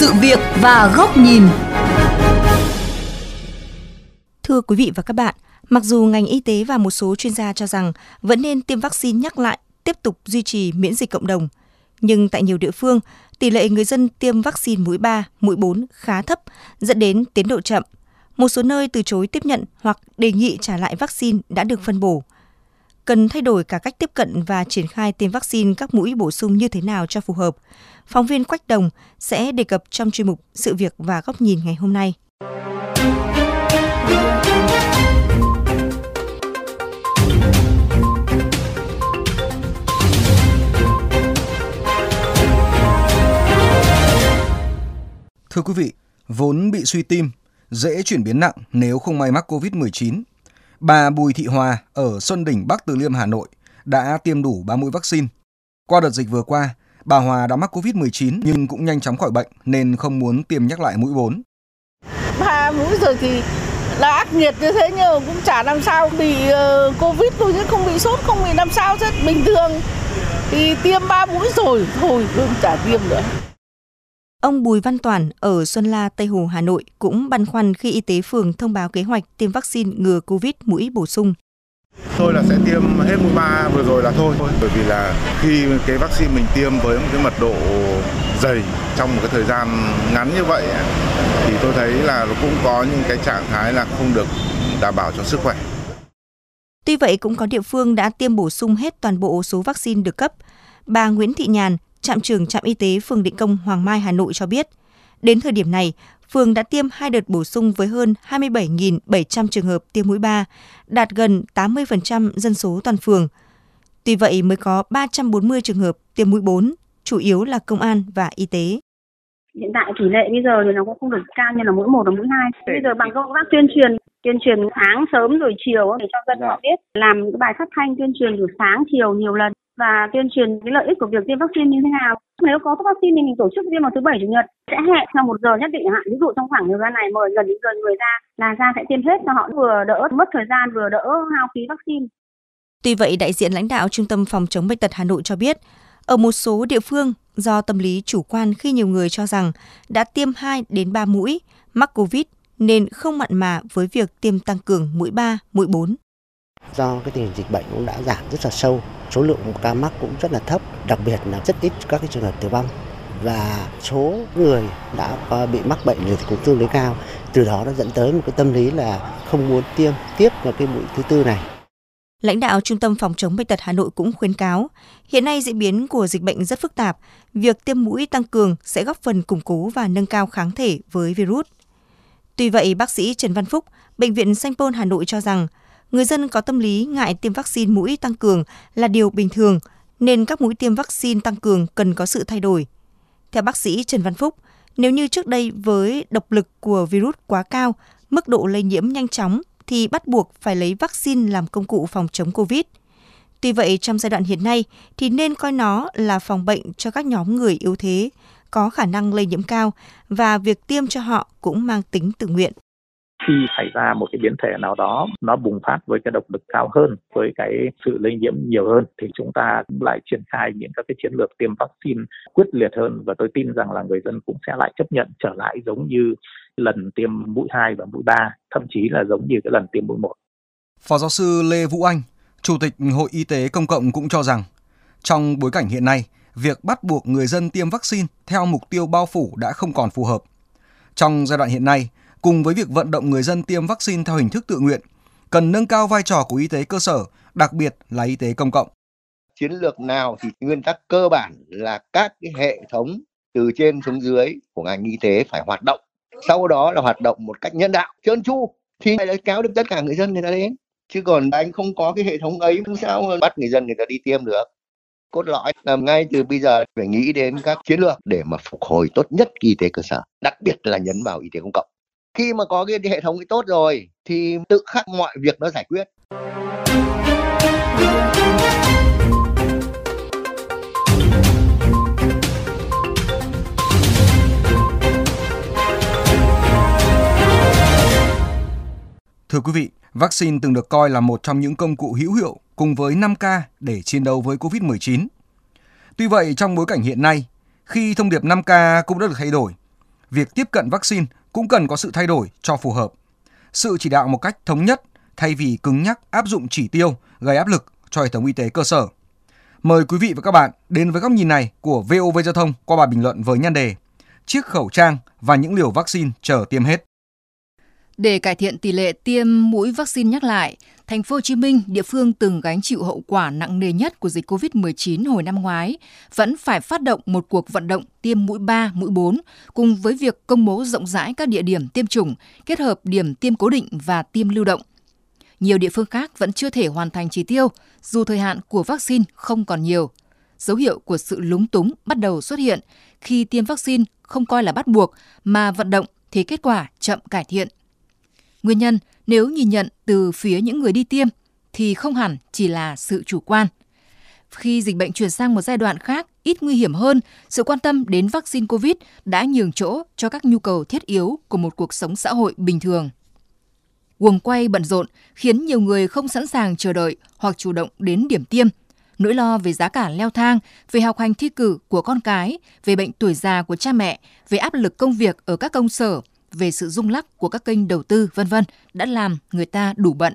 sự việc và góc nhìn. Thưa quý vị và các bạn, mặc dù ngành y tế và một số chuyên gia cho rằng vẫn nên tiêm vaccine nhắc lại, tiếp tục duy trì miễn dịch cộng đồng, nhưng tại nhiều địa phương, tỷ lệ người dân tiêm vaccine mũi 3, mũi 4 khá thấp, dẫn đến tiến độ chậm. Một số nơi từ chối tiếp nhận hoặc đề nghị trả lại vaccine đã được phân bổ cần thay đổi cả cách tiếp cận và triển khai tiêm vaccine các mũi bổ sung như thế nào cho phù hợp. Phóng viên Quách Đồng sẽ đề cập trong chuyên mục Sự việc và góc nhìn ngày hôm nay. Thưa quý vị, vốn bị suy tim, dễ chuyển biến nặng nếu không may mắc COVID-19 Bà Bùi Thị Hòa ở Xuân Đỉnh, Bắc Từ Liêm, Hà Nội đã tiêm đủ 3 mũi vaccine. Qua đợt dịch vừa qua, bà Hòa đã mắc Covid-19 nhưng cũng nhanh chóng khỏi bệnh nên không muốn tiêm nhắc lại mũi 4. Ba mũi rồi thì là ác nghiệt như thế nhưng cũng chả làm sao bị ờ, Covid thôi chứ không bị sốt, không bị làm sao rất bình thường. Thì tiêm ba mũi rồi, thôi không chả tiêm nữa. Ông Bùi Văn Toản ở Xuân La, Tây Hồ, Hà Nội cũng băn khoăn khi y tế phường thông báo kế hoạch tiêm vaccine ngừa Covid mũi bổ sung. Tôi là sẽ tiêm hết mũi 3 vừa rồi là thôi. Bởi vì là khi cái vaccine mình tiêm với một cái mật độ dày trong một cái thời gian ngắn như vậy thì tôi thấy là nó cũng có những cái trạng thái là không được đảm bảo cho sức khỏe. Tuy vậy cũng có địa phương đã tiêm bổ sung hết toàn bộ số vaccine được cấp. Bà Nguyễn Thị Nhàn, trạm trưởng trạm y tế phường Định Công Hoàng Mai Hà Nội cho biết, đến thời điểm này, phường đã tiêm hai đợt bổ sung với hơn 27.700 trường hợp tiêm mũi 3, đạt gần 80% dân số toàn phường. Tuy vậy mới có 340 trường hợp tiêm mũi 4, chủ yếu là công an và y tế. Hiện tại tỷ lệ bây giờ thì nó cũng không được cao như là mũi 1 và mũi 2. Bây giờ bằng công tác tuyên truyền, tuyên truyền sáng sớm rồi chiều để cho dân họ biết, làm cái bài phát thanh tuyên truyền từ sáng chiều nhiều lần và tuyên truyền cái lợi ích của việc tiêm vaccine như thế nào. Nếu có vaccine thì mình tổ chức tiêm vào thứ bảy chủ nhật sẽ hẹn theo một giờ nhất định hạn. Ví dụ trong khoảng thời gian này mời gần đến gần người ra là ra sẽ tiêm hết cho họ vừa đỡ mất thời gian vừa đỡ hao phí vaccine. Tuy vậy, đại diện lãnh đạo Trung tâm Phòng chống bệnh tật Hà Nội cho biết, ở một số địa phương, do tâm lý chủ quan khi nhiều người cho rằng đã tiêm 2 đến 3 mũi, mắc COVID nên không mặn mà với việc tiêm tăng cường mũi 3, mũi 4. Do cái tình hình dịch bệnh cũng đã giảm rất là sâu, số lượng ca mắc cũng rất là thấp, đặc biệt là rất ít các cái trường hợp tử vong và số người đã à, bị mắc bệnh thì cũng tương đối cao. Từ đó nó dẫn tới một cái tâm lý là không muốn tiêm tiếp vào cái mũi thứ tư này. Lãnh đạo Trung tâm Phòng chống bệnh tật Hà Nội cũng khuyến cáo, hiện nay diễn biến của dịch bệnh rất phức tạp, việc tiêm mũi tăng cường sẽ góp phần củng cố và nâng cao kháng thể với virus. Tuy vậy, bác sĩ Trần Văn Phúc, Bệnh viện Sanh Pôn Hà Nội cho rằng, người dân có tâm lý ngại tiêm vaccine mũi tăng cường là điều bình thường, nên các mũi tiêm vaccine tăng cường cần có sự thay đổi. Theo bác sĩ Trần Văn Phúc, nếu như trước đây với độc lực của virus quá cao, mức độ lây nhiễm nhanh chóng thì bắt buộc phải lấy vaccine làm công cụ phòng chống Covid. Tuy vậy, trong giai đoạn hiện nay thì nên coi nó là phòng bệnh cho các nhóm người yếu thế, có khả năng lây nhiễm cao và việc tiêm cho họ cũng mang tính tự nguyện khi xảy ra một cái biến thể nào đó nó bùng phát với cái độc lực cao hơn với cái sự lây nhiễm nhiều hơn thì chúng ta cũng lại triển khai những các cái chiến lược tiêm vaccine quyết liệt hơn và tôi tin rằng là người dân cũng sẽ lại chấp nhận trở lại giống như lần tiêm mũi 2 và mũi 3 thậm chí là giống như cái lần tiêm mũi 1. Phó giáo sư Lê Vũ Anh, Chủ tịch Hội Y tế Công cộng cũng cho rằng trong bối cảnh hiện nay, việc bắt buộc người dân tiêm vaccine theo mục tiêu bao phủ đã không còn phù hợp. Trong giai đoạn hiện nay, cùng với việc vận động người dân tiêm vaccine theo hình thức tự nguyện, cần nâng cao vai trò của y tế cơ sở, đặc biệt là y tế công cộng. Chiến lược nào thì nguyên tắc cơ bản là các cái hệ thống từ trên xuống dưới của ngành y tế phải hoạt động. Sau đó là hoạt động một cách nhân đạo, trơn tru thì lại kéo được tất cả người dân người ta đến. Chứ còn anh không có cái hệ thống ấy không sao bắt người dân người ta đi tiêm được cốt lõi là ngay từ bây giờ phải nghĩ đến các chiến lược để mà phục hồi tốt nhất y tế cơ sở đặc biệt là nhấn vào y tế công cộng khi mà có cái hệ thống ấy tốt rồi thì tự khắc mọi việc nó giải quyết Thưa quý vị, vaccine từng được coi là một trong những công cụ hữu hiệu cùng với 5K để chiến đấu với COVID-19. Tuy vậy, trong bối cảnh hiện nay, khi thông điệp 5K cũng đã được thay đổi, việc tiếp cận vaccine cũng cần có sự thay đổi cho phù hợp. Sự chỉ đạo một cách thống nhất, thay vì cứng nhắc áp dụng chỉ tiêu, gây áp lực cho hệ thống y tế cơ sở. Mời quý vị và các bạn đến với góc nhìn này của VOV Giao thông qua bài bình luận với nhan đề Chiếc khẩu trang và những liều vaccine chờ tiêm hết. Để cải thiện tỷ lệ tiêm mũi vaccine nhắc lại, Thành phố Hồ Chí Minh, địa phương từng gánh chịu hậu quả nặng nề nhất của dịch COVID-19 hồi năm ngoái, vẫn phải phát động một cuộc vận động tiêm mũi 3, mũi 4 cùng với việc công bố rộng rãi các địa điểm tiêm chủng, kết hợp điểm tiêm cố định và tiêm lưu động. Nhiều địa phương khác vẫn chưa thể hoàn thành chỉ tiêu, dù thời hạn của vaccine không còn nhiều. Dấu hiệu của sự lúng túng bắt đầu xuất hiện khi tiêm vaccine không coi là bắt buộc mà vận động thì kết quả chậm cải thiện. Nguyên nhân nếu nhìn nhận từ phía những người đi tiêm thì không hẳn chỉ là sự chủ quan. Khi dịch bệnh chuyển sang một giai đoạn khác, ít nguy hiểm hơn, sự quan tâm đến vaccine COVID đã nhường chỗ cho các nhu cầu thiết yếu của một cuộc sống xã hội bình thường. Quần quay bận rộn khiến nhiều người không sẵn sàng chờ đợi hoặc chủ động đến điểm tiêm. Nỗi lo về giá cả leo thang, về học hành thi cử của con cái, về bệnh tuổi già của cha mẹ, về áp lực công việc ở các công sở, về sự rung lắc của các kênh đầu tư vân vân đã làm người ta đủ bận.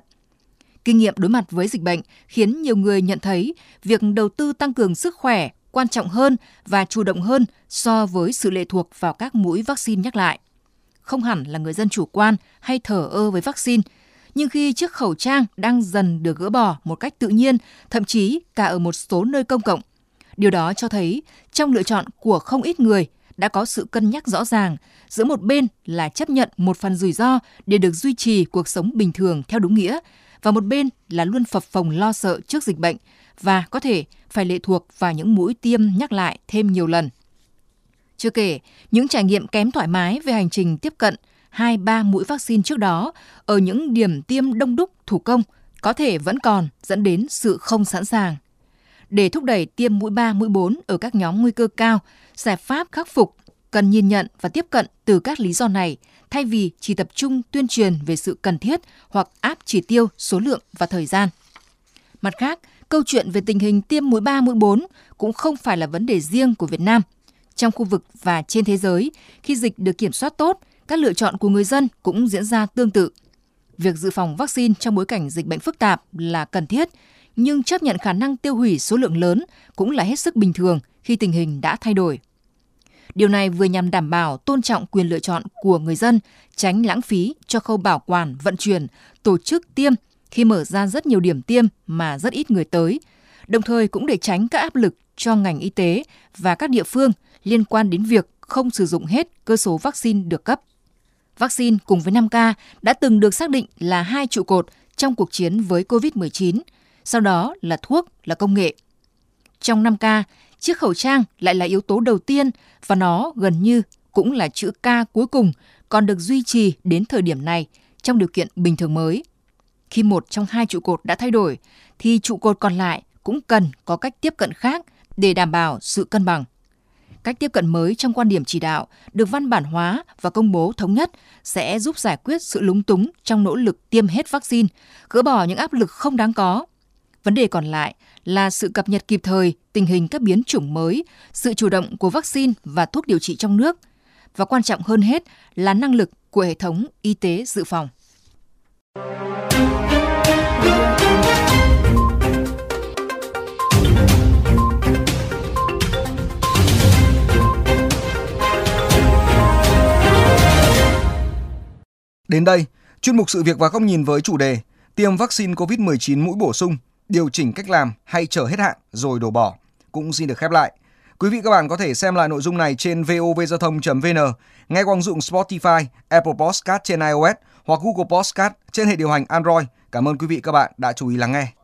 Kinh nghiệm đối mặt với dịch bệnh khiến nhiều người nhận thấy việc đầu tư tăng cường sức khỏe quan trọng hơn và chủ động hơn so với sự lệ thuộc vào các mũi vaccine nhắc lại. Không hẳn là người dân chủ quan hay thở ơ với vaccine, nhưng khi chiếc khẩu trang đang dần được gỡ bỏ một cách tự nhiên, thậm chí cả ở một số nơi công cộng, điều đó cho thấy trong lựa chọn của không ít người đã có sự cân nhắc rõ ràng giữa một bên là chấp nhận một phần rủi ro để được duy trì cuộc sống bình thường theo đúng nghĩa và một bên là luôn phập phồng lo sợ trước dịch bệnh và có thể phải lệ thuộc vào những mũi tiêm nhắc lại thêm nhiều lần. Chưa kể, những trải nghiệm kém thoải mái về hành trình tiếp cận 2-3 mũi vaccine trước đó ở những điểm tiêm đông đúc thủ công có thể vẫn còn dẫn đến sự không sẵn sàng. Để thúc đẩy tiêm mũi 3, mũi 4 ở các nhóm nguy cơ cao, giải pháp khắc phục cần nhìn nhận và tiếp cận từ các lý do này thay vì chỉ tập trung tuyên truyền về sự cần thiết hoặc áp chỉ tiêu, số lượng và thời gian. Mặt khác, câu chuyện về tình hình tiêm mũi 3, mũi 4 cũng không phải là vấn đề riêng của Việt Nam. Trong khu vực và trên thế giới, khi dịch được kiểm soát tốt, các lựa chọn của người dân cũng diễn ra tương tự. Việc dự phòng vaccine trong bối cảnh dịch bệnh phức tạp là cần thiết, nhưng chấp nhận khả năng tiêu hủy số lượng lớn cũng là hết sức bình thường khi tình hình đã thay đổi. Điều này vừa nhằm đảm bảo tôn trọng quyền lựa chọn của người dân, tránh lãng phí cho khâu bảo quản, vận chuyển, tổ chức tiêm khi mở ra rất nhiều điểm tiêm mà rất ít người tới, đồng thời cũng để tránh các áp lực cho ngành y tế và các địa phương liên quan đến việc không sử dụng hết cơ số vaccine được cấp. Vaccine cùng với 5K đã từng được xác định là hai trụ cột trong cuộc chiến với COVID-19, sau đó là thuốc, là công nghệ. Trong 5K, chiếc khẩu trang lại là yếu tố đầu tiên và nó gần như cũng là chữ K cuối cùng còn được duy trì đến thời điểm này trong điều kiện bình thường mới. Khi một trong hai trụ cột đã thay đổi, thì trụ cột còn lại cũng cần có cách tiếp cận khác để đảm bảo sự cân bằng. Cách tiếp cận mới trong quan điểm chỉ đạo được văn bản hóa và công bố thống nhất sẽ giúp giải quyết sự lúng túng trong nỗ lực tiêm hết vaccine, gỡ bỏ những áp lực không đáng có. Vấn đề còn lại là sự cập nhật kịp thời tình hình các biến chủng mới, sự chủ động của vaccine và thuốc điều trị trong nước và quan trọng hơn hết là năng lực của hệ thống y tế dự phòng. Đến đây, chuyên mục sự việc và góc nhìn với chủ đề tiêm vaccine COVID-19 mũi bổ sung, điều chỉnh cách làm hay chờ hết hạn rồi đổ bỏ cũng xin được khép lại. Quý vị các bạn có thể xem lại nội dung này trên vovgiao thông.vn, nghe qua ứng dụng Spotify, Apple Podcast trên iOS hoặc Google Podcast trên hệ điều hành Android. Cảm ơn quý vị các bạn đã chú ý lắng nghe.